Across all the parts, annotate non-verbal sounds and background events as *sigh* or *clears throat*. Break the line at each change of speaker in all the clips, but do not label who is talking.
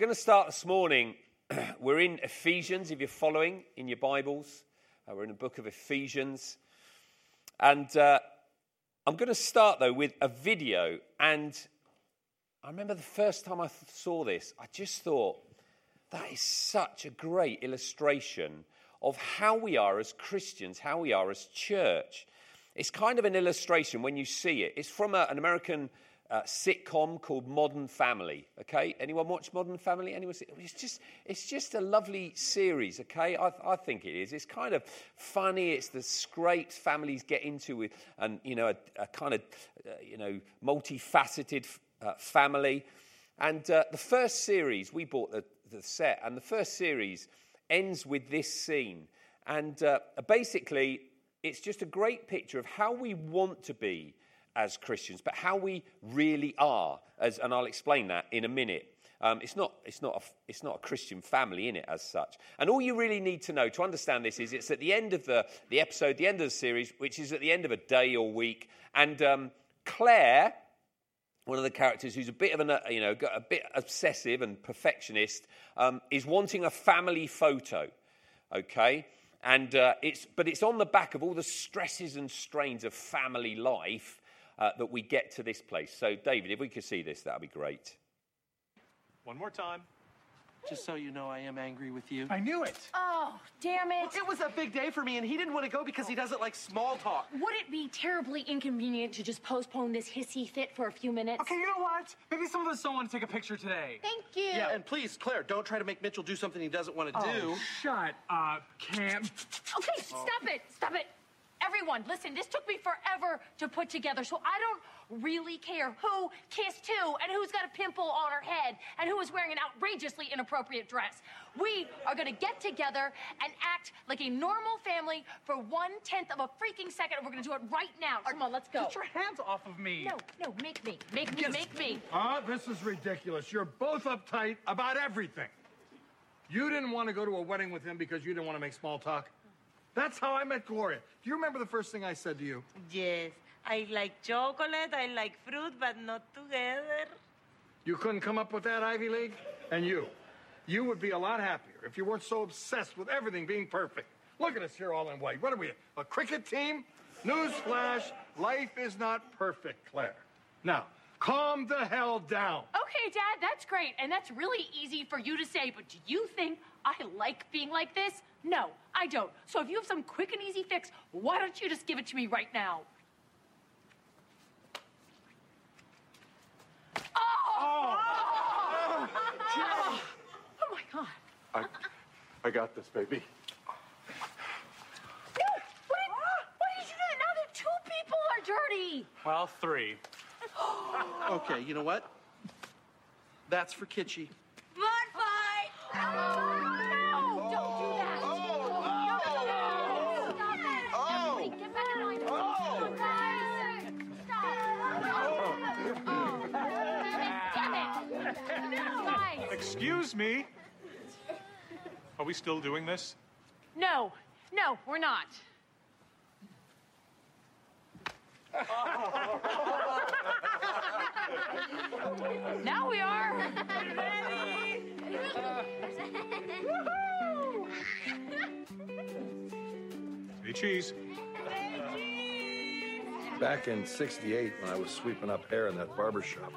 We're going to start this morning. *clears throat* we're in Ephesians, if you're following in your Bibles. Uh, we're in the book of Ephesians. And uh, I'm going to start, though, with a video. And I remember the first time I th- saw this, I just thought, that is such a great illustration of how we are as Christians, how we are as church. It's kind of an illustration when you see it. It's from a, an American uh, sitcom called Modern Family. Okay, anyone watch Modern Family? Anyone? See? It's just it's just a lovely series. Okay, I, I think it is. It's kind of funny. It's the scrapes families get into with, and you know, a, a kind of uh, you know multifaceted uh, family. And uh, the first series we bought the, the set, and the first series ends with this scene, and uh, basically it's just a great picture of how we want to be as Christians, but how we really are, as, and I'll explain that in a minute. Um, it's, not, it's, not a, it's not a Christian family in it as such. And all you really need to know to understand this is it's at the end of the, the episode, the end of the series, which is at the end of a day or week. And um, Claire, one of the characters who's a bit of an, uh, you know, a bit obsessive and perfectionist, um, is wanting a family photo. Okay? And uh, it's, but it's on the back of all the stresses and strains of family life uh, that we get to this place. So, David, if we could see this, that would be great.
One more time.
Just so you know, I am angry with you.
I knew it.
Oh, damn it.
It was a big day for me, and he didn't want to go because he doesn't like small talk.
Would it be terribly inconvenient to just postpone this hissy fit for a few minutes?
Okay, you know what? Maybe some of us don't want to take a picture today.
Thank you.
Yeah, and please, Claire, don't try to make Mitchell do something he doesn't want to
Oh,
do.
shut up, Cam.
Okay, stop it. Stop it. Everyone, listen, this took me forever to put together, so I don't really care who kissed who and who's got a pimple on her head and who is wearing an outrageously inappropriate dress. We are gonna get together and act like a normal family for one tenth of a freaking second, and we're gonna do it right now. Come on, let's go.
Get your hands off of me.
No, no, make me. Make me, make me.
Ah, this is ridiculous. You're both uptight about everything. You didn't want to go to a wedding with him because you didn't want to make small talk. That's how I met Gloria. Do you remember the first thing I said to you?
Yes, I like chocolate, I like fruit, but not together.
You couldn't come up with that, Ivy League? And you? You would be a lot happier if you weren't so obsessed with everything being perfect. Look at us here all in white. What are we, a cricket team? Newsflash, life is not perfect, Claire. Now, calm the hell down.
Okay, Dad, that's great, and that's really easy for you to say, but do you think I like being like this? No, I don't. So if you have some quick and easy fix, why don't you just give it to me right now? Oh! Oh, oh my God.
I, I got this, baby.
No, what did, why did you do? Now that two people are dirty.
Well, three.
Okay, you know what? That's for Kitschy.
Mud fight!
No, don't do that. No, no, no, stop it. Everybody, get back in line. Oh, oh. guys, stop. Oh, damn it. Guys.
Excuse me. Are we still doing this?
No, no, we're not. Oh. Now we are.
Hey, cheese.
Back in 68, when I was sweeping up hair in that barber shop,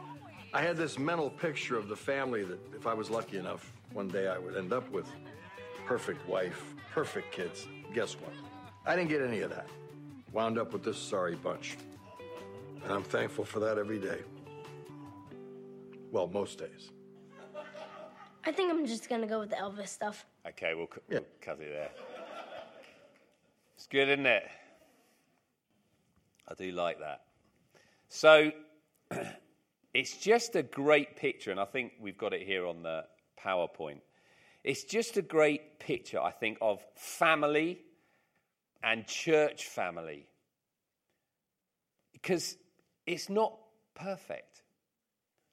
I had this mental picture of the family that, if I was lucky enough, one day I would end up with. Perfect wife, perfect kids. Guess what? I didn't get any of that. Wound up with this sorry bunch. And I'm thankful for that every day. Well, most days.
I think I'm just gonna go with the Elvis stuff.
Okay, we'll, cu-
Yeah.
we'll cut it there. It's good, isn't it? I do like that. So *clears throat* it's just a great picture, and I think we've got it here on the PowerPoint. It's just a great picture, I think, of family and church family. Because it's not perfect.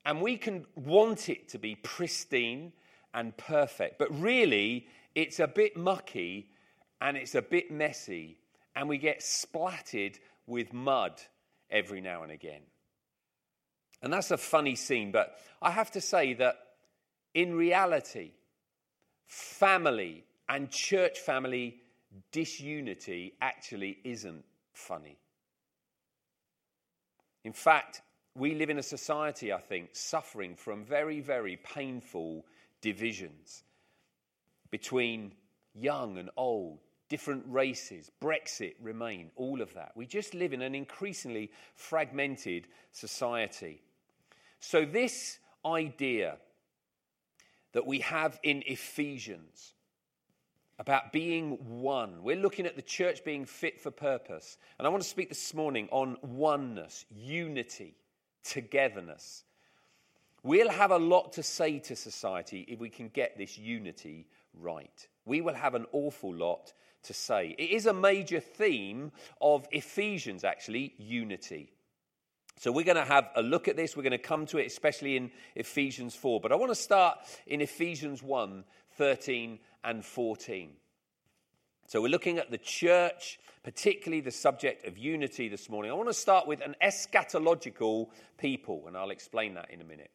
And we can want it to be pristine and perfect, but really, it's a bit mucky and it's a bit messy, and we get splattered with mud every now and again. And that's a funny scene, but I have to say that in reality, family and church family disunity actually isn't funny. In fact, we live in a society, I think, suffering from very, very painful divisions between young and old, different races, Brexit, Remain, all of that. We just live in an increasingly fragmented society. So, this idea that we have in Ephesians about being one, we're looking at the church being fit for purpose. And I want to speak this morning on oneness, unity, togetherness. We'll have a lot to say to society if we can get this unity right. We will have an awful lot to say. It is a major theme of Ephesians, actually, unity. So we're going to have a look at this. We're going to come to it, especially in Ephesians 4. But I want to start in Ephesians 1 13 and 14. So we're looking at the church, particularly the subject of unity this morning. I want to start with an eschatological people, and I'll explain that in a minute.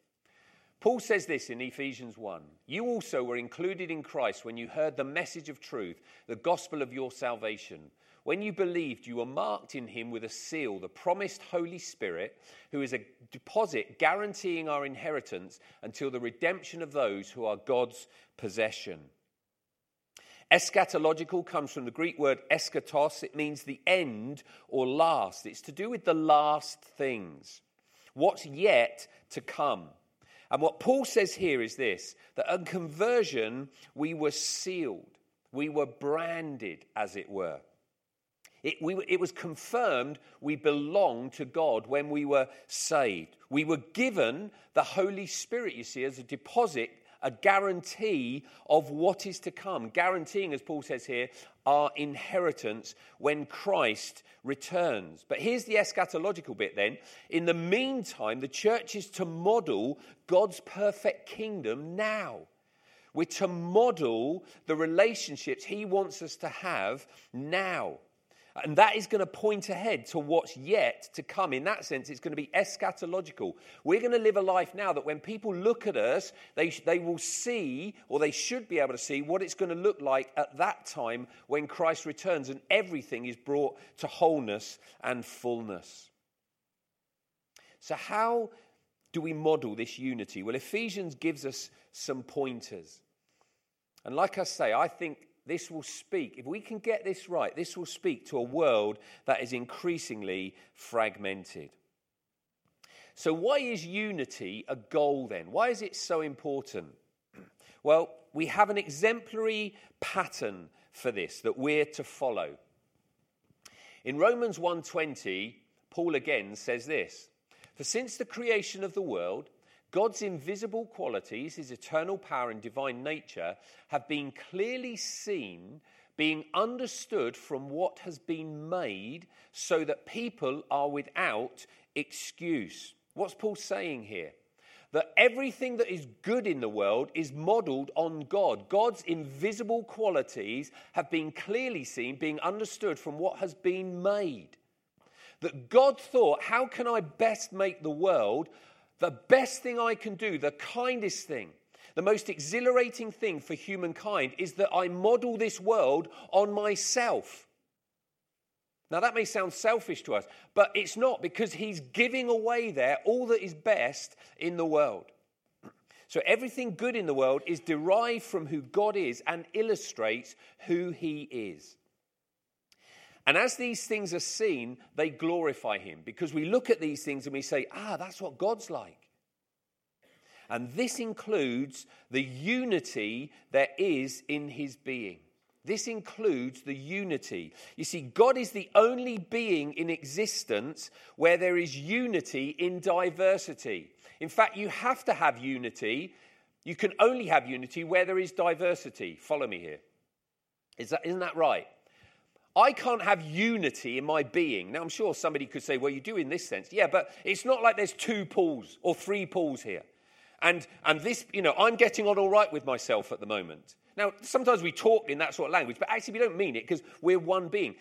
Paul says this in Ephesians 1 You also were included in Christ when you heard the message of truth, the gospel of your salvation. When you believed, you were marked in him with a seal, the promised Holy Spirit, who is a deposit guaranteeing our inheritance until the redemption of those who are God's possession. Eschatological comes from the Greek word eschatos. It means the end or last. It's to do with the last things, what's yet to come. And what Paul says here is this that in conversion, we were sealed, we were branded, as it were. It, we, it was confirmed we belonged to God when we were saved. We were given the Holy Spirit, you see, as a deposit a guarantee of what is to come, guaranteeing, as Paul says here, our inheritance when Christ returns. But here's the eschatological bit then. In the meantime, the church is to model God's perfect kingdom now. We're to model the relationships he wants us to have now. And that is going to point ahead to what's yet to come. In that sense, it's going to be eschatological. We're going to live a life now that when people look at us, they, they will see, or they should be able to see, what it's going to look like at that time when Christ returns and everything is brought to wholeness and fullness. So, how do we model this unity? Well, Ephesians gives us some pointers. And like I say, I think this will speak, if we can get this right, this will speak to a world that is increasingly fragmented. So, why is unity a goal then? Why is it so important? *clears throat* Well, we have an exemplary pattern for this that we're to follow. In Romans 1:20, Paul again says this: "For since the creation of the world, God's invisible qualities, his eternal power and divine nature, have been clearly seen, being understood from what has been made, so that people are without excuse. What's Paul saying here? That everything that is good in the world is modeled on God. God's invisible qualities have been clearly seen, being understood from what has been made. That God thought, how can I best make the world the best thing I can do, the kindest thing, the most exhilarating thing for humankind is that I model this world on myself. Now, that may sound selfish to us, but it's not because he's giving away there all that is best in the world. *clears throat* So, everything good in the world is derived from who God is and illustrates who he is. And as these things are seen, they glorify him because we look at these things and we say, ah, that's what God's like. And this includes the unity there is in his being. This includes the unity. You see, God is the only being in existence where there is unity in diversity. In fact, you have to have unity. You can only have unity where there is diversity. Follow me here. Is that, isn't that right? I can't have unity in my being. Now, I'm sure somebody could say, well, you do in this sense. Yeah, but it's not like there's two Pauls or three Pauls here. And, and this, you know, I'm getting on all right with myself at the moment. Now, sometimes we talk in that sort of language, but actually we don't mean it because we're one being.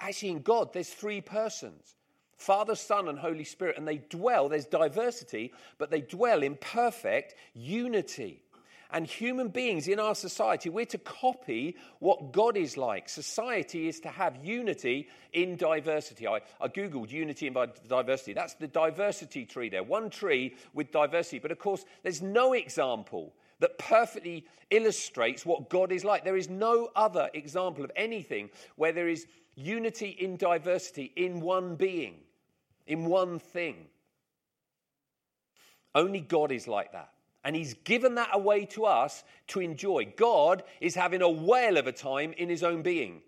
Actually, in God, there's three persons Father, Son, and Holy Spirit, and they dwell, there's diversity, but they dwell in perfect unity. And human beings in our society, we're to copy what God is like. Society is to have unity in diversity. I, I Googled unity in diversity. That's the diversity tree there. One tree with diversity. But of course, there's no example that perfectly illustrates what God is like. There is no other example of anything where there is unity in diversity in one being, in one thing. Only God is like that. And he's given that away to us to enjoy. God is having a whale of a time in his own being.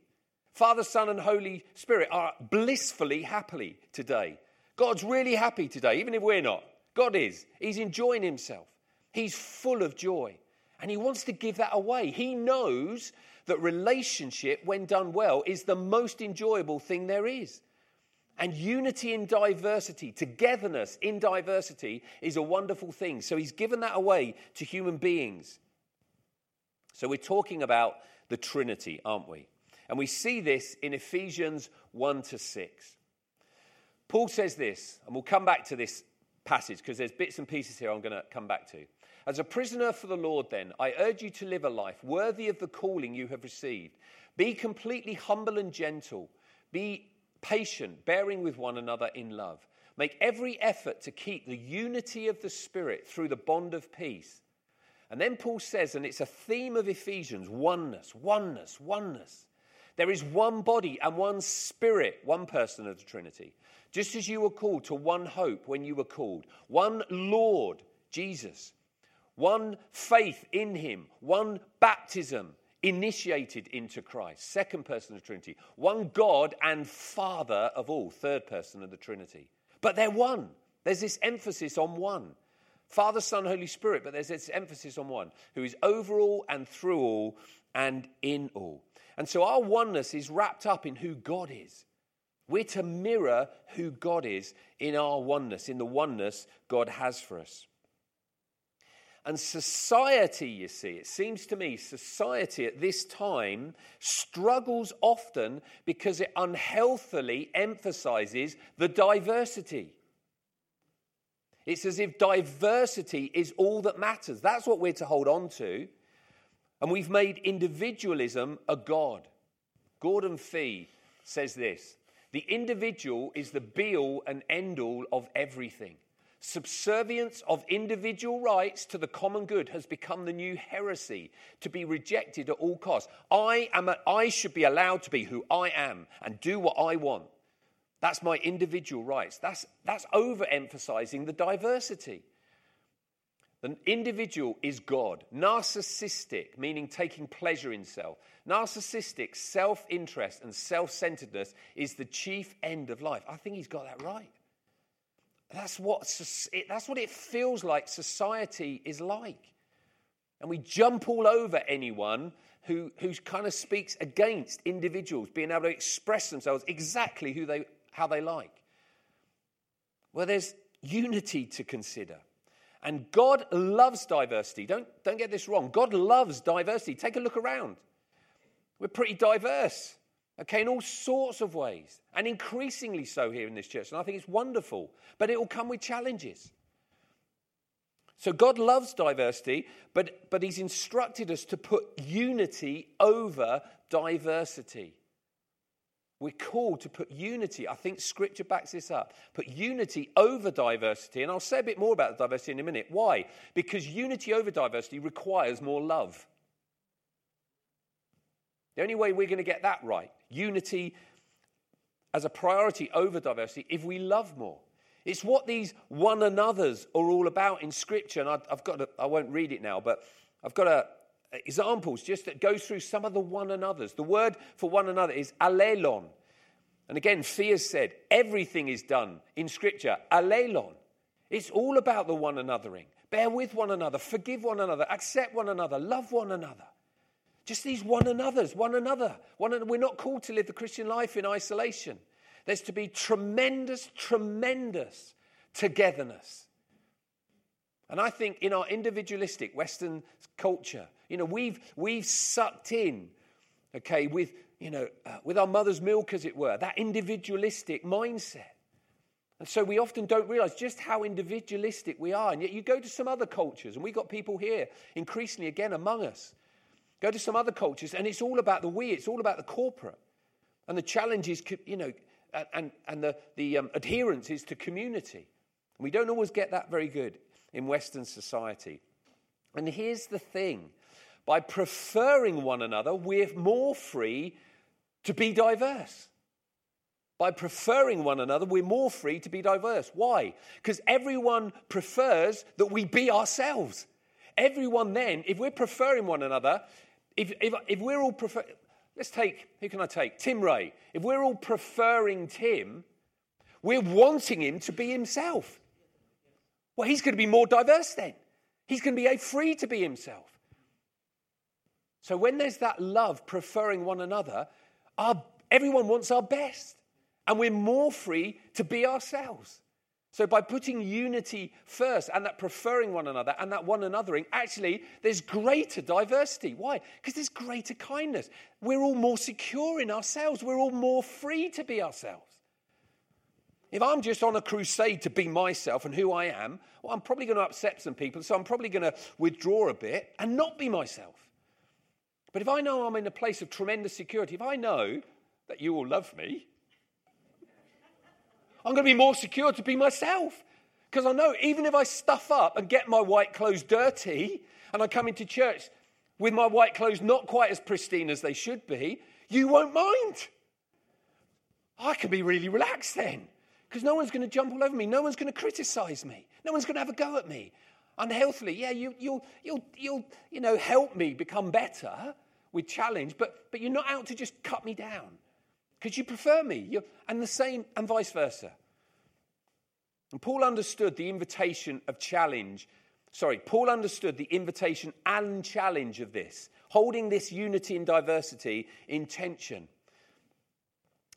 Father, Son, and Holy Spirit are blissfully happily today. God's really happy today, even if we're not. God is. He's enjoying himself. He's full of joy. And he wants to give that away. He knows that relationship, when done well, is the most enjoyable thing there is. And unity in diversity, togetherness in diversity, is a wonderful thing. So he's given that away to human beings. So we're talking about the Trinity, aren't we? And we see this in Ephesians 1 to 6. Paul says this, and we'll come back to this passage because there's bits and pieces here I'm going to come back to. As a prisoner for the Lord, then, I urge you to live a life worthy of the calling you have received. Be completely humble and gentle. Be patient, bearing with one another in love. Make every effort to keep the unity of the Spirit through the bond of peace. And then Paul says, and it's a theme of Ephesians oneness, oneness, oneness. There is one body and one spirit, one person of the Trinity. Just as you were called to one hope when you were called, one Lord, Jesus, one faith in him, one baptism, initiated into Christ. Second person of the Trinity. One God and Father of all. Third person of the Trinity. But they're one. There's this emphasis on one. Father, Son, Holy Spirit, but there's this emphasis on one who is over all and through all and in all. And so our oneness is wrapped up in who God is. We're to mirror who God is in our oneness, in the oneness God has for us. And society, you see, it seems to me, society at this time struggles often because it unhealthily emphasizes the diversity. It's as if diversity is all that matters. That's what we're to hold on to. And we've made individualism a God. Gordon Fee says this The individual is the be all and end all of everything. Subservience of individual rights to the common good has become the new heresy to be rejected at all costs. I, am a, I should be allowed to be who I am and do what I want. That's my individual rights. That's, that's overemphasizing the diversity. The individual is God. Narcissistic, meaning taking pleasure in self. Narcissistic self interest and self centeredness is the chief end of life. I think he's got that right. That's what, that's what it feels like society is like. And we jump all over anyone who, who kind of speaks against individuals being able to express themselves exactly who they, how they like. Well, there's unity to consider. And God loves diversity. Don't, don't get this wrong. God loves diversity. Take a look around. We're pretty diverse okay, in all sorts of ways, and increasingly so here in this church. And I think it's wonderful, but it will come with challenges. So God loves diversity, but, but He's instructed us to put unity over diversity. We're called to put unity. I think scripture backs this up. Put unity over diversity. And I'll say a bit more about diversity in a minute. Why? Because unity over diversity requires more love. The only way we're going to get that right unity as a priority over diversity if we love more. It's what these one another's are all about in Scripture. And I've got, a, I won't read it now, but I've got a, examples just that go through some of the one another's. The word for one another is alelon. And again, Fee said, everything is done in Scripture, alelon. It's all about the one anothering. Bear with one another, forgive one another, accept one another, love one another. Just these one another's, one another. One, we're not called to live the Christian life in isolation. There's to be tremendous, tremendous togetherness. And I think in our individualistic Western culture, you know, we've, we've sucked in, okay, with, you know, uh, with our mother's milk, as it were, that individualistic mindset. And so we often don't realize just how individualistic we are. And yet you go to some other cultures, and we've got people here increasingly again among us. Go to some other cultures, and it's all about the we, it's all about the corporate. And the challenge is, you know, and, and the, the um, adherence is to community. We don't always get that very good in Western society. And here's the thing by preferring one another, we're more free to be diverse. By preferring one another, we're more free to be diverse. Why? Because everyone prefers that we be ourselves. Everyone then, if we're preferring one another, if, if, if we're all prefer, let's take, who can I take? Tim Ray. If we're all preferring Tim, we're wanting him to be himself. Well, he's going to be more diverse then. He's going to be free to be himself. So when there's that love preferring one another, our, everyone wants our best. And we're more free to be ourselves. So by putting unity first and that preferring one another and that one anothering, actually, there's greater diversity. Why? Because there's greater kindness. We're all more secure in ourselves. We're all more free to be ourselves. If I'm just on a crusade to be myself and who I am, well, I'm probably going to upset some people, so I'm probably going to withdraw a bit and not be myself. But if I know I'm in a place of tremendous security, if I know that you all love me, I'm going to be more secure to be myself. Because I know even if I stuff up and get my white clothes dirty and I come into church with my white clothes not quite as pristine as they should be, you won't mind. I can be really relaxed then because no one's going to jump all over me. No one's going to criticize me. No one's going to have a go at me. Unhealthily, yeah, you, you'll, you'll, you'll, you know, help me become better with challenge, but, but you're not out to just cut me down because you prefer me. You're, and the same, and vice versa. And Paul understood the invitation of challenge. Sorry, Paul understood the invitation and challenge of this, holding this unity and diversity in tension.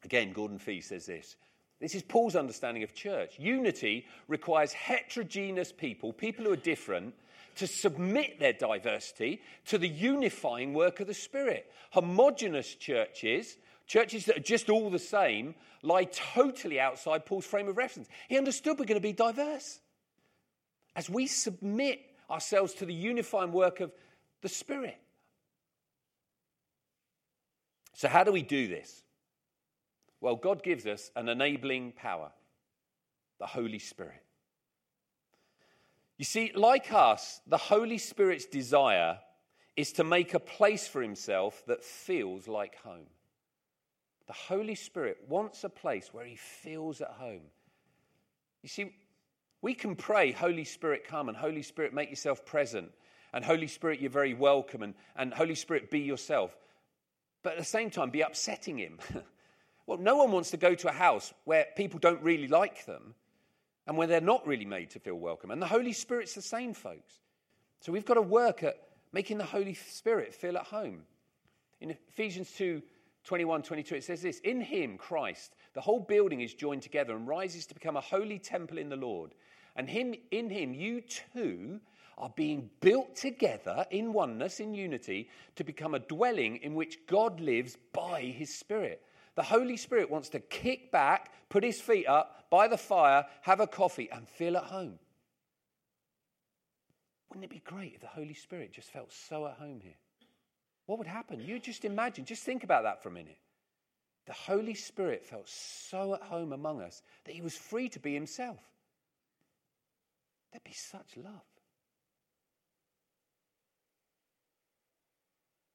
Again, Gordon Fee says this. This is Paul's understanding of church. Unity requires heterogeneous people, people who are different, to submit their diversity to the unifying work of the Spirit. Homogenous churches Churches that are just all the same lie totally outside Paul's frame of reference. He understood we're going to be diverse. As we submit ourselves to the unifying work of the Spirit. So, how do we do this? Well, God gives us an enabling power the Holy Spirit. You see, like us, the Holy Spirit's desire is to make a place for himself that feels like home. The Holy Spirit wants a place where he feels at home. You see, we can pray, Holy Spirit, come, and Holy Spirit, make yourself present, and Holy Spirit, you're very welcome, and, and Holy Spirit, be yourself. But at the same time, be upsetting him. *laughs* well, no one wants to go to a house where people don't really like them and where they're not really made to feel welcome. And the Holy Spirit's the same, folks. So we've got to work at making the Holy Spirit feel at home. In Ephesians 2 21, 22, it says this In him, Christ, the whole building is joined together and rises to become a holy temple in the Lord. And him, in him, you too are being built together in oneness, in unity, to become a dwelling in which God lives by his Spirit. The Holy Spirit wants to kick back, put his feet up by the fire, have a coffee, and feel at home. Wouldn't it be great if the Holy Spirit just felt so at home here? What would happen? You just imagine, just think about that for a minute. The Holy Spirit felt so at home among us that he was free to be himself. There'd be such love.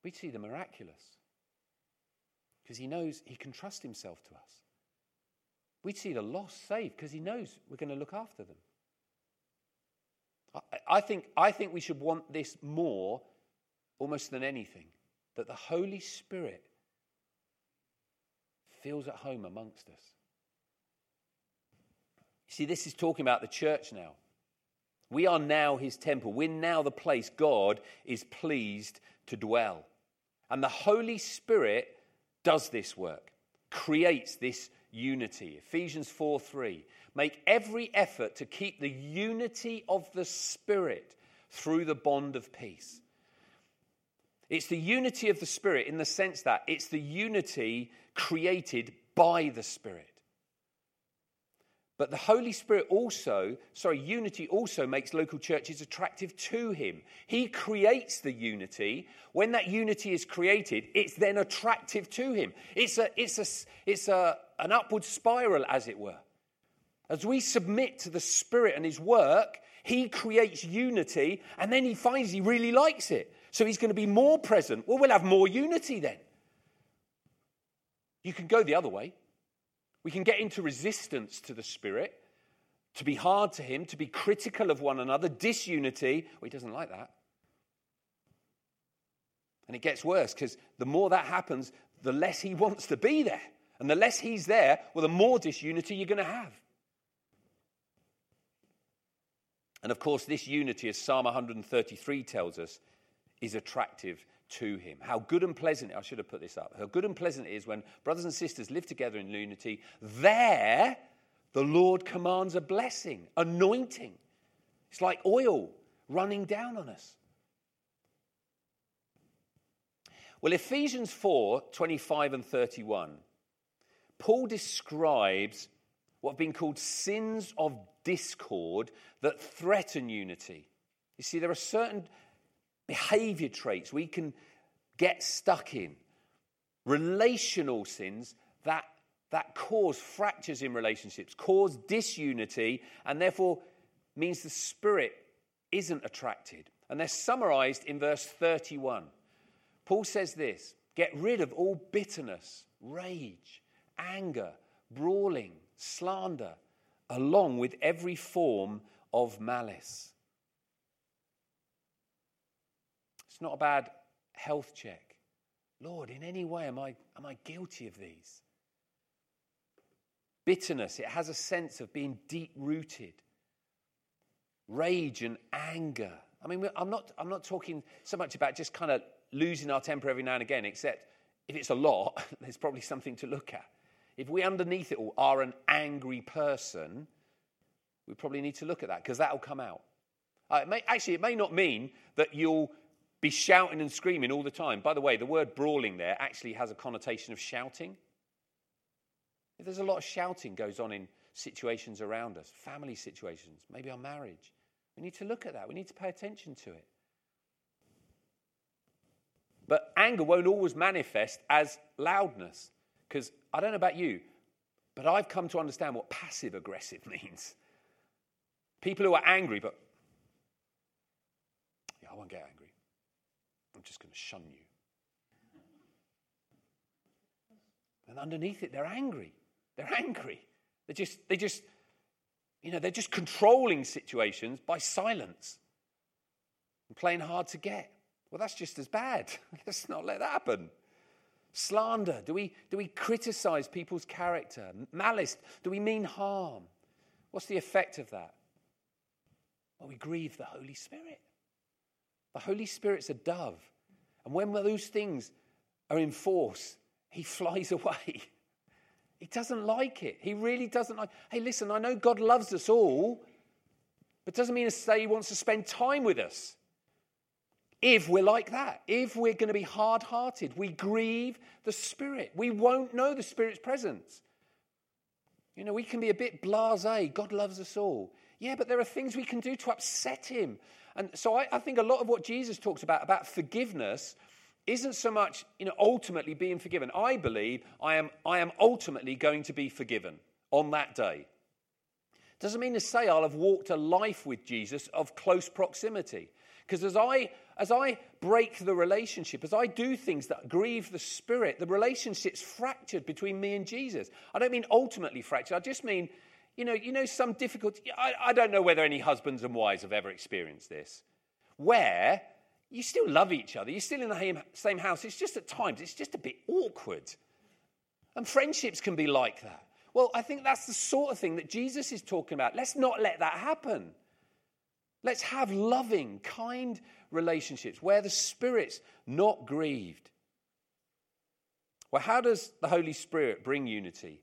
We'd see the miraculous because he knows he can trust himself to us. We'd see the lost saved because he knows we're going to look after them. I, I, think, I think we should want this more almost than anything that the Holy Spirit feels at home amongst us. See, this is talking about the church now. We are now his temple. We're now the place God is pleased to dwell. And the Holy Spirit does this work, creates this unity. Ephesians 4 3. Make every effort to keep the unity of the Spirit through the bond of peace. It's the unity of the Spirit in the sense that it's the unity created by the Spirit. But the Holy Spirit also, sorry, unity also makes local churches attractive to Him. He creates the unity. When that unity is created, it's then attractive to Him. It's, a, it's, a, it's a, an upward spiral, as it were. As we submit to the Spirit and His work, He creates unity, and then He finds He really likes it. So He's going to be more present. Well, we'll have more unity then. You can go the other way. We can get into resistance to the Spirit, to be hard to Him, to be critical of one another, disunity. Well, He doesn't like that. And it gets worse because the more that happens, the less He wants to be there. And the less He's there, well, the more disunity you're going to have. And of course, this unity, as Psalm 133 tells us, is attractive to him. How good and pleasant, I should have put this up, how good and pleasant it is when brothers and sisters live together in unity. There, the Lord commands a blessing, anointing. It's like oil running down on us. Well, Ephesians 4 25 and 31, Paul describes what have been called sins of discord that threaten unity. You see, there are certain behavior traits we can get stuck in, relational sins that, that cause fractures in relationships, cause disunity, and therefore means the spirit isn't attracted. And they're summarized in verse 31. Paul says this get rid of all bitterness, rage, anger, brawling, slander, along with every form of malice. It's not a bad health check. Lord, in any way, am I, am I guilty of these? Bitterness, it has a sense of being deep rooted. Rage and anger. I mean, I'm not, I'm not talking so much about just kind of losing our temper every now and again, except if it's a lot, *laughs* there's probably something to look at. If we underneath it all are an angry person, we probably need to look at that because that'll come out. Uh, it may, actually, it may not mean that you'll be shouting and screaming all the time. By the way, the word brawling there actually has a connotation of shouting. There's a lot of shouting goes on in situations around us, family situations, maybe our marriage. We need to look at that. We need to pay attention to it. But anger won't always manifest as loudness. Because I don't know about you, but I've come to understand what passive aggressive *laughs* means. People who are angry, but yeah, I won't get angry. Just going to shun you. And underneath it, they're angry. They're angry. They're just, they just, you know, they're just controlling situations by silence and playing hard to get. Well, that's just as bad. *laughs* Let's not let that happen. Slander. Do we, do we criticize people's character? Malice. Do we mean harm? What's the effect of that? Well, we grieve the Holy Spirit. The Holy Spirit's a dove. And when those things are in force, he *laughs* flies away. He doesn't like it. He really doesn't like. Hey, listen, I know God loves us all, but doesn't mean to say he wants to spend time with us. If we're like that, if we're going to be hard hearted, we grieve the Spirit. We won't know the Spirit's presence. You know, we can be a bit blase. God loves us all. Yeah, but there are things we can do to upset him. And so I, I think a lot of what Jesus talks about, about forgiveness, isn't so much you know, ultimately being forgiven. I believe I am, I am ultimately going to be forgiven on that day. Doesn't mean to say I'll have walked a life with Jesus of close proximity. Because as I, as I break the relationship, as I do things that grieve the Spirit, the relationship's fractured between me and Jesus. I don't mean ultimately fractured, I just mean you know, you know some difficulty. I, I don't know whether any husbands and wives have ever experienced this, where you still love each other, you're still in the same house. It's just at times, it's just a bit awkward. And friendships can be like that. Well, I think that's the sort of thing that Jesus is talking about. Let's not let that happen. Let's have loving, kind relationships where the Spirit's not grieved. Well, how does the Holy Spirit bring unity?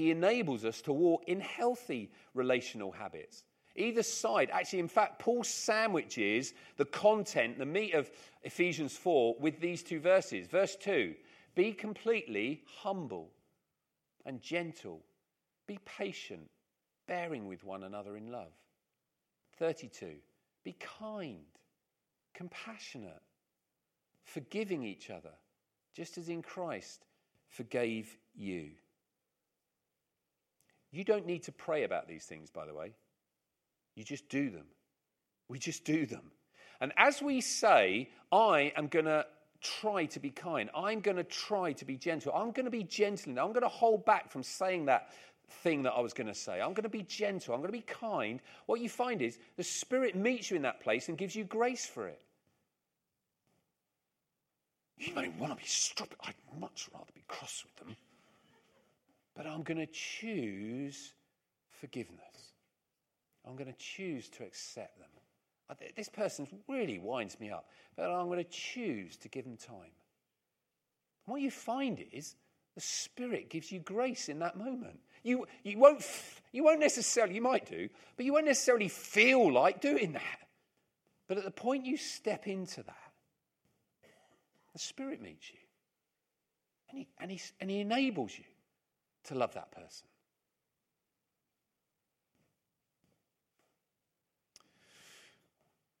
He enables us to walk in healthy relational habits. Either side, actually, in fact, Paul sandwiches the content, the meat of Ephesians 4 with these two verses. Verse 2 Be completely humble and gentle, be patient, bearing with one another in love. 32. Be kind, compassionate, forgiving each other, just as in Christ forgave you. You don't need to pray about these things, by the way. You just do them. We just do them. And as we say, I am going to try to be kind, I'm going to try to be gentle, I'm going to be gentle, I'm going to hold back from saying that thing that I was going to say. I'm going to be gentle, I'm going to be kind. What you find is the Spirit meets you in that place and gives you grace for it. You may want to be stupid. I'd much rather be cross with them. But I'm going to choose forgiveness. I'm going to choose to accept them. This person really winds me up, but I'm going to choose to give them time. what you find is the Spirit gives you grace in that moment. You, you, won't, you won't necessarily, you might do, but you won't necessarily feel like doing that. But at the point you step into that, the Spirit meets you. And he, and, he, and he enables you to love that person.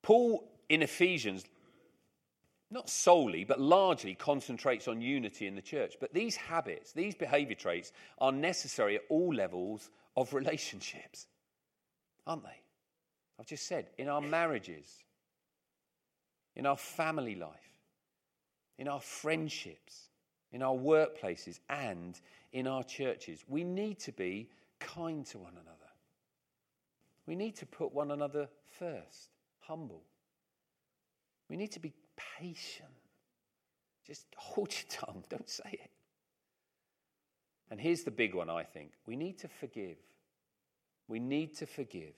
Paul in Ephesians, not solely, but largely concentrates on unity in the church. But these habits, these behavior traits, are necessary at all levels of relationships, aren't they? I've just said, in our marriages, in our family life, in our friendships, in our workplaces, and in our churches. We need to be kind to one another. We need to put one another first humble. We need to be patient. Just hold your tongue, don't say it. And here's the big one, I think. We need to forgive. We need to forgive.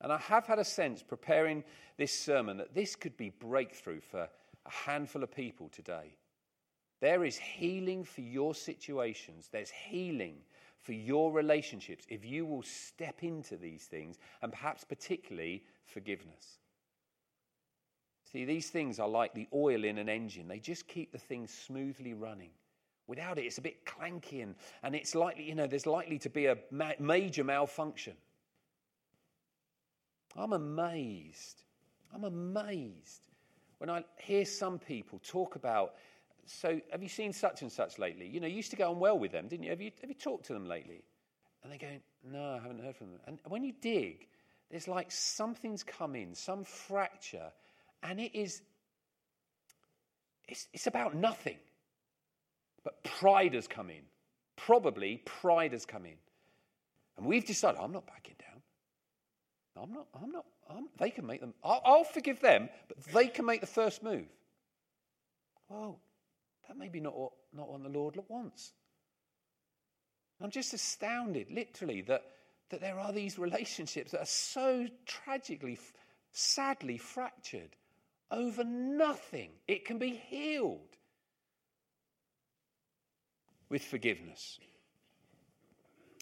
And I have had a sense preparing this sermon that this could be breakthrough for a handful of people today. There is healing for your situations, there's healing for your relationships if you will step into these things, and perhaps particularly forgiveness. See, these things are like the oil in an engine, they just keep the thing smoothly running. Without it, it's a bit clanky and, and it's likely, you know, there's likely to be a ma- major malfunction. I'm amazed. I'm amazed when I hear some people talk about. So, have you seen such and such lately? You know, you used to go on well with them, didn't you? Have you, have you talked to them lately? And they go, No, I haven't heard from them. And when you dig, there's like something's come in, some fracture and it is, it's, it's about nothing. But pride has come in. Probably pride has come in. And we've decided, I'm not backing down. I'm not, I'm not, I'm, they can make them, I'll, I'll forgive them, but they can make the first move. Well, that may be not what, not what the Lord wants. I'm just astounded, literally, that, that there are these relationships that are so tragically, sadly fractured over nothing. It can be healed with forgiveness.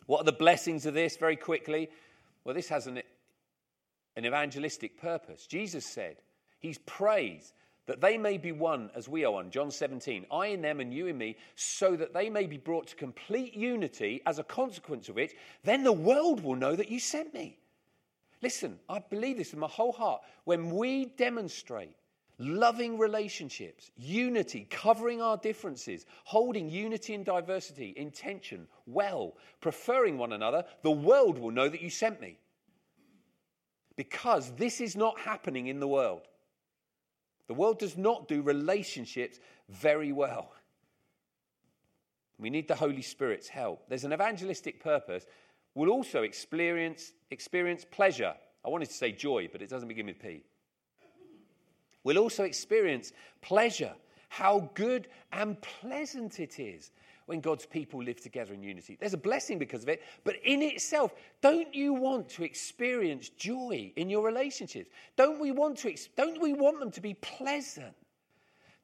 What are the blessings of this? Very quickly. Well, this has an, an evangelistic purpose. Jesus said, He's praised that they may be one as we are one. John 17, I in them and you in me, so that they may be brought to complete unity as a consequence of which, then the world will know that you sent me. Listen, I believe this with my whole heart. When we demonstrate loving relationships, unity, covering our differences, holding unity and diversity, intention, well, preferring one another, the world will know that you sent me. Because this is not happening in the world. The world does not do relationships very well. We need the Holy Spirit's help. There's an evangelistic purpose. We'll also experience, experience pleasure. I wanted to say joy, but it doesn't begin with P. We'll also experience pleasure, how good and pleasant it is when God's people live together in unity. There's a blessing because of it, but in itself, don't you want to experience joy in your relationships? Don't we want to don't we want them to be pleasant?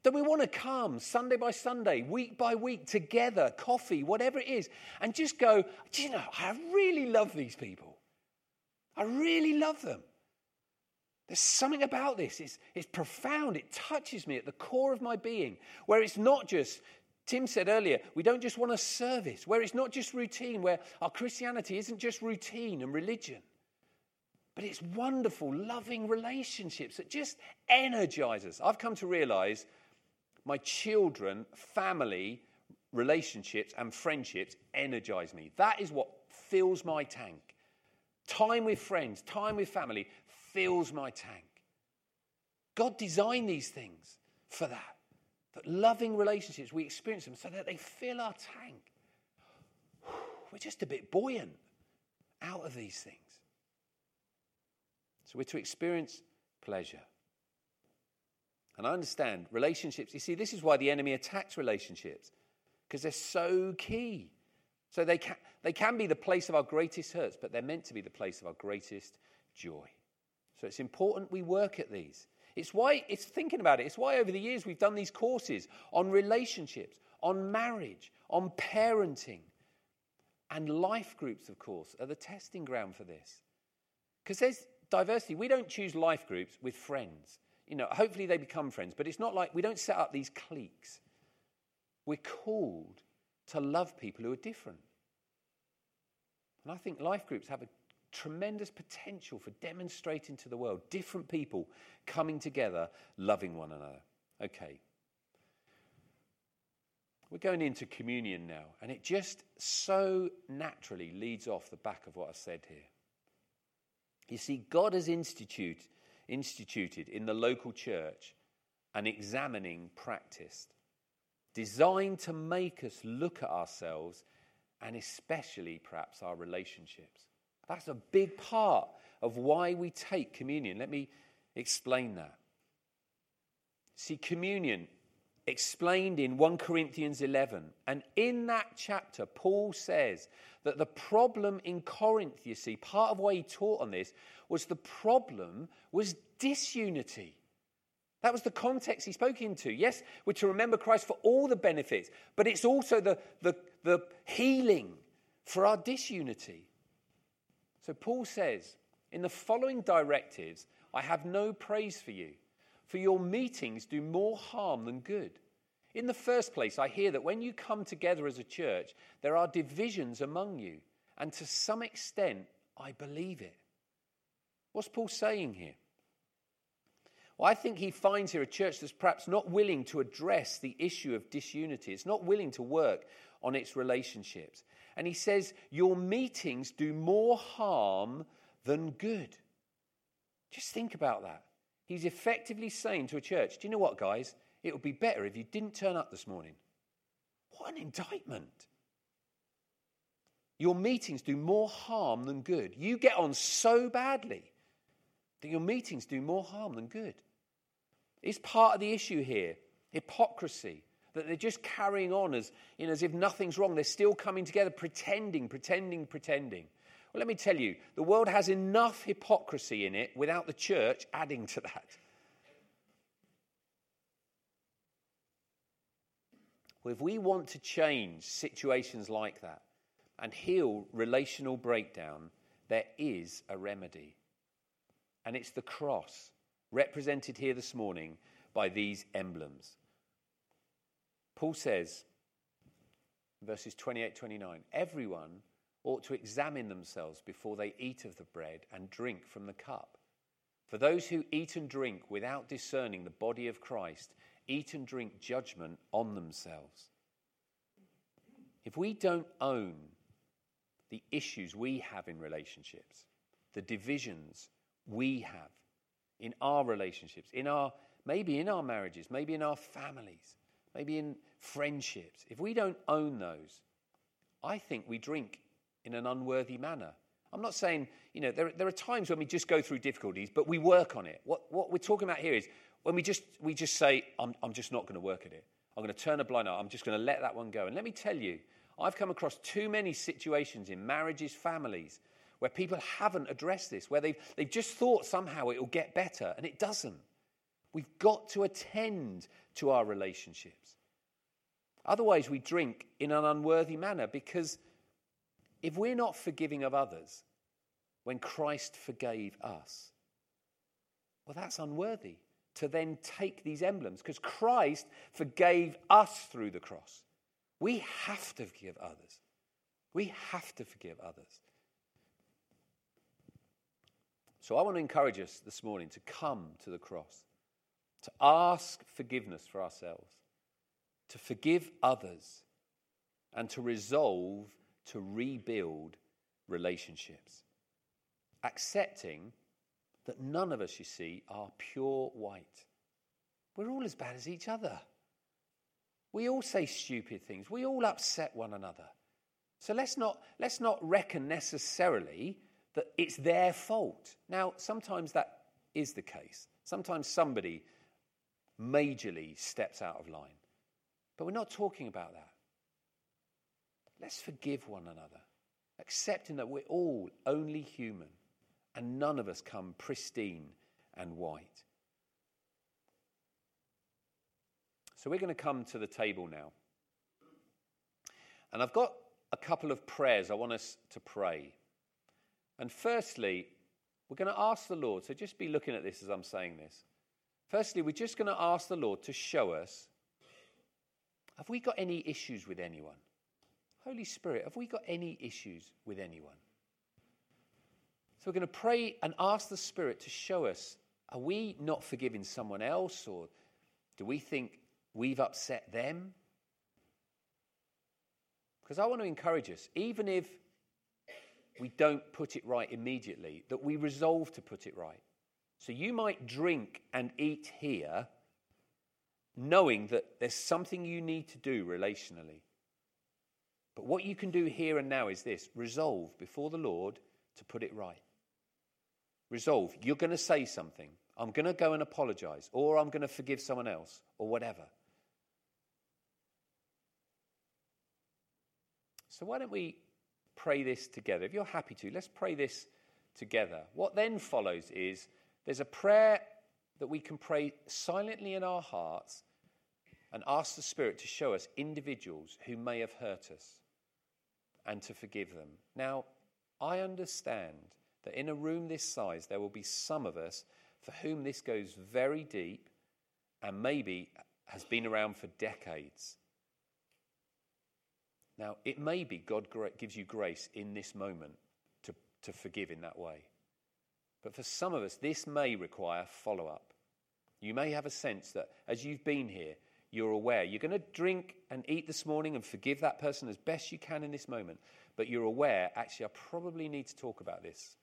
Don't we want to come Sunday by Sunday, week by week, together, coffee, whatever it is, and just go, do you know, I really love these people. I really love them. There's something about this. It's, it's profound. It touches me at the core of my being, where it's not just Tim said earlier, we don't just want a service where it's not just routine, where our Christianity isn't just routine and religion, but it's wonderful, loving relationships that just energize us. I've come to realize my children, family, relationships, and friendships energize me. That is what fills my tank. Time with friends, time with family fills my tank. God designed these things for that. That loving relationships, we experience them so that they fill our tank. *sighs* We're just a bit buoyant out of these things. So we're to experience pleasure. And I understand relationships, you see, this is why the enemy attacks relationships, because they're so key. So they can, they can be the place of our greatest hurts, but they're meant to be the place of our greatest joy. So it's important we work at these. It's why, it's thinking about it, it's why over the years we've done these courses on relationships, on marriage, on parenting. And life groups, of course, are the testing ground for this. Because there's diversity. We don't choose life groups with friends. You know, hopefully they become friends, but it's not like we don't set up these cliques. We're called to love people who are different. And I think life groups have a tremendous potential for demonstrating to the world different people coming together, loving one another. Okay. We're going into communion now, and it just so naturally leads off the back of what I said here. You see, God has institute, instituted in the local church an examining practice designed to make us look at ourselves and especially perhaps our relationships. That's a big part of why we take communion. Let me explain that. See, communion explained in 1 Corinthians 11. And in that chapter, Paul says that the problem in Corinth, you see, part of why he taught on this was the problem was disunity. That was the context he spoke into. Yes, we're to remember Christ for all the benefits, but it's also the, the, the healing for our disunity. So Paul says, In the following directives, I have no praise for you, for your meetings do more harm than good. In the first place, I hear that when you come together as a church, there are divisions among you, and to some extent, I believe it. What's Paul saying here? Well, I think he finds here a church that's perhaps not willing to address the issue of disunity. It's not willing to work on its relationships. And he says, Your meetings do more harm than good. Just think about that. He's effectively saying to a church, Do you know what, guys? It would be better if you didn't turn up this morning. What an indictment. Your meetings do more harm than good. You get on so badly that your meetings do more harm than good. It's part of the issue here hypocrisy that they're just carrying on as, you know, as if nothing's wrong. They're still coming together, pretending, pretending, pretending. Well, let me tell you, the world has enough hypocrisy in it without the church adding to that. If we want to change situations like that and heal relational breakdown, there is a remedy. And it's the cross, represented here this morning by these emblems. Paul says, verses 28 29, everyone ought to examine themselves before they eat of the bread and drink from the cup. For those who eat and drink without discerning the body of Christ eat and drink judgment on themselves. If we don't own the issues we have in relationships, the divisions we have in our relationships, in our maybe in our marriages, maybe in our families, maybe in friendships, if we don't own those, I think we drink in an unworthy manner. I'm not saying, you know, there, there are times when we just go through difficulties, but we work on it. What, what we're talking about here is when we just, we just say, I'm, I'm just not going to work at it. I'm going to turn a blind eye. I'm just going to let that one go. And let me tell you, I've come across too many situations in marriages, families, where people haven't addressed this, where they've, they've just thought somehow it will get better, and it doesn't. We've got to attend to our relationships. Otherwise, we drink in an unworthy manner because if we're not forgiving of others when Christ forgave us, well, that's unworthy to then take these emblems because Christ forgave us through the cross. We have to forgive others. We have to forgive others. So I want to encourage us this morning to come to the cross, to ask forgiveness for ourselves, to forgive others, and to resolve to rebuild relationships. Accepting that none of us, you see, are pure white. We're all as bad as each other. We all say stupid things. We all upset one another. So let's not, let's not reckon necessarily that it's their fault. Now, sometimes that is the case. Sometimes somebody majorly steps out of line. But we're not talking about that. Let's forgive one another, accepting that we're all only human and none of us come pristine and white. So we're going to come to the table now. And I've got a couple of prayers I want us to pray. And firstly, we're going to ask the Lord, so just be looking at this as I'm saying this. Firstly, we're just going to ask the Lord to show us have we got any issues with anyone? Holy Spirit, have we got any issues with anyone? So we're going to pray and ask the Spirit to show us are we not forgiving someone else or do we think we've upset them? Because I want to encourage us, even if we don't put it right immediately, that we resolve to put it right. So you might drink and eat here, knowing that there's something you need to do relationally. But what you can do here and now is this resolve before the Lord to put it right. Resolve, you're going to say something. I'm going to go and apologize, or I'm going to forgive someone else, or whatever. So, why don't we pray this together. If you're happy to, let's pray this together. What then follows is there's a prayer that we can pray silently in our hearts and ask the Spirit to show us individuals who may have hurt us and to forgive them. Now, I understand that in a room this size, there will be some of us for whom this goes very deep and maybe has been around for decades. Now, it may be God gives you grace in this moment to, to forgive in that way. But for some of us, this may require follow up. You may have a sense that as you've been here, you're aware. You're going to drink and eat this morning and forgive that person as best you can in this moment. But you're aware, actually, I probably need to talk about this.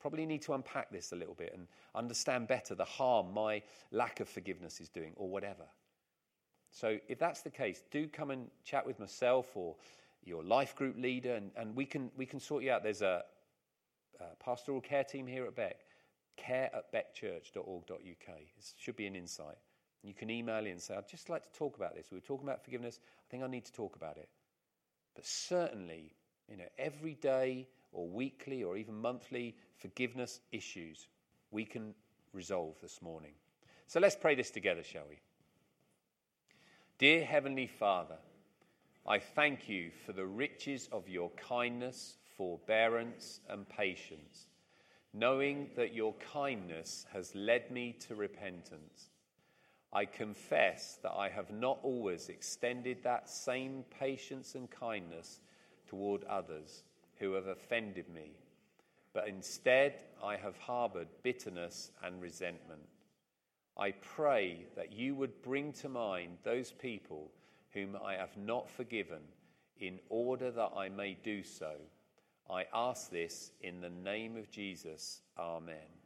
Probably need to unpack this a little bit and understand better the harm my lack of forgiveness is doing, or whatever. So if that's the case, do come and chat with myself or your life group leader, and, and we, can, we can sort you out. There's a, a pastoral care team here at Beck, care at beckchurch.org.uk. It should be an insight. You can email in and say, I'd just like to talk about this. We were talking about forgiveness. I think I need to talk about it. But certainly, you know, every day or weekly or even monthly forgiveness issues we can resolve this morning. So let's pray this together, shall we? Dear Heavenly Father, I thank you for the riches of your kindness, forbearance, and patience, knowing that your kindness has led me to repentance. I confess that I have not always extended that same patience and kindness toward others who have offended me, but instead I have harbored bitterness and resentment. I pray that you would bring to mind those people whom I have not forgiven in order that I may do so. I ask this in the name of Jesus. Amen.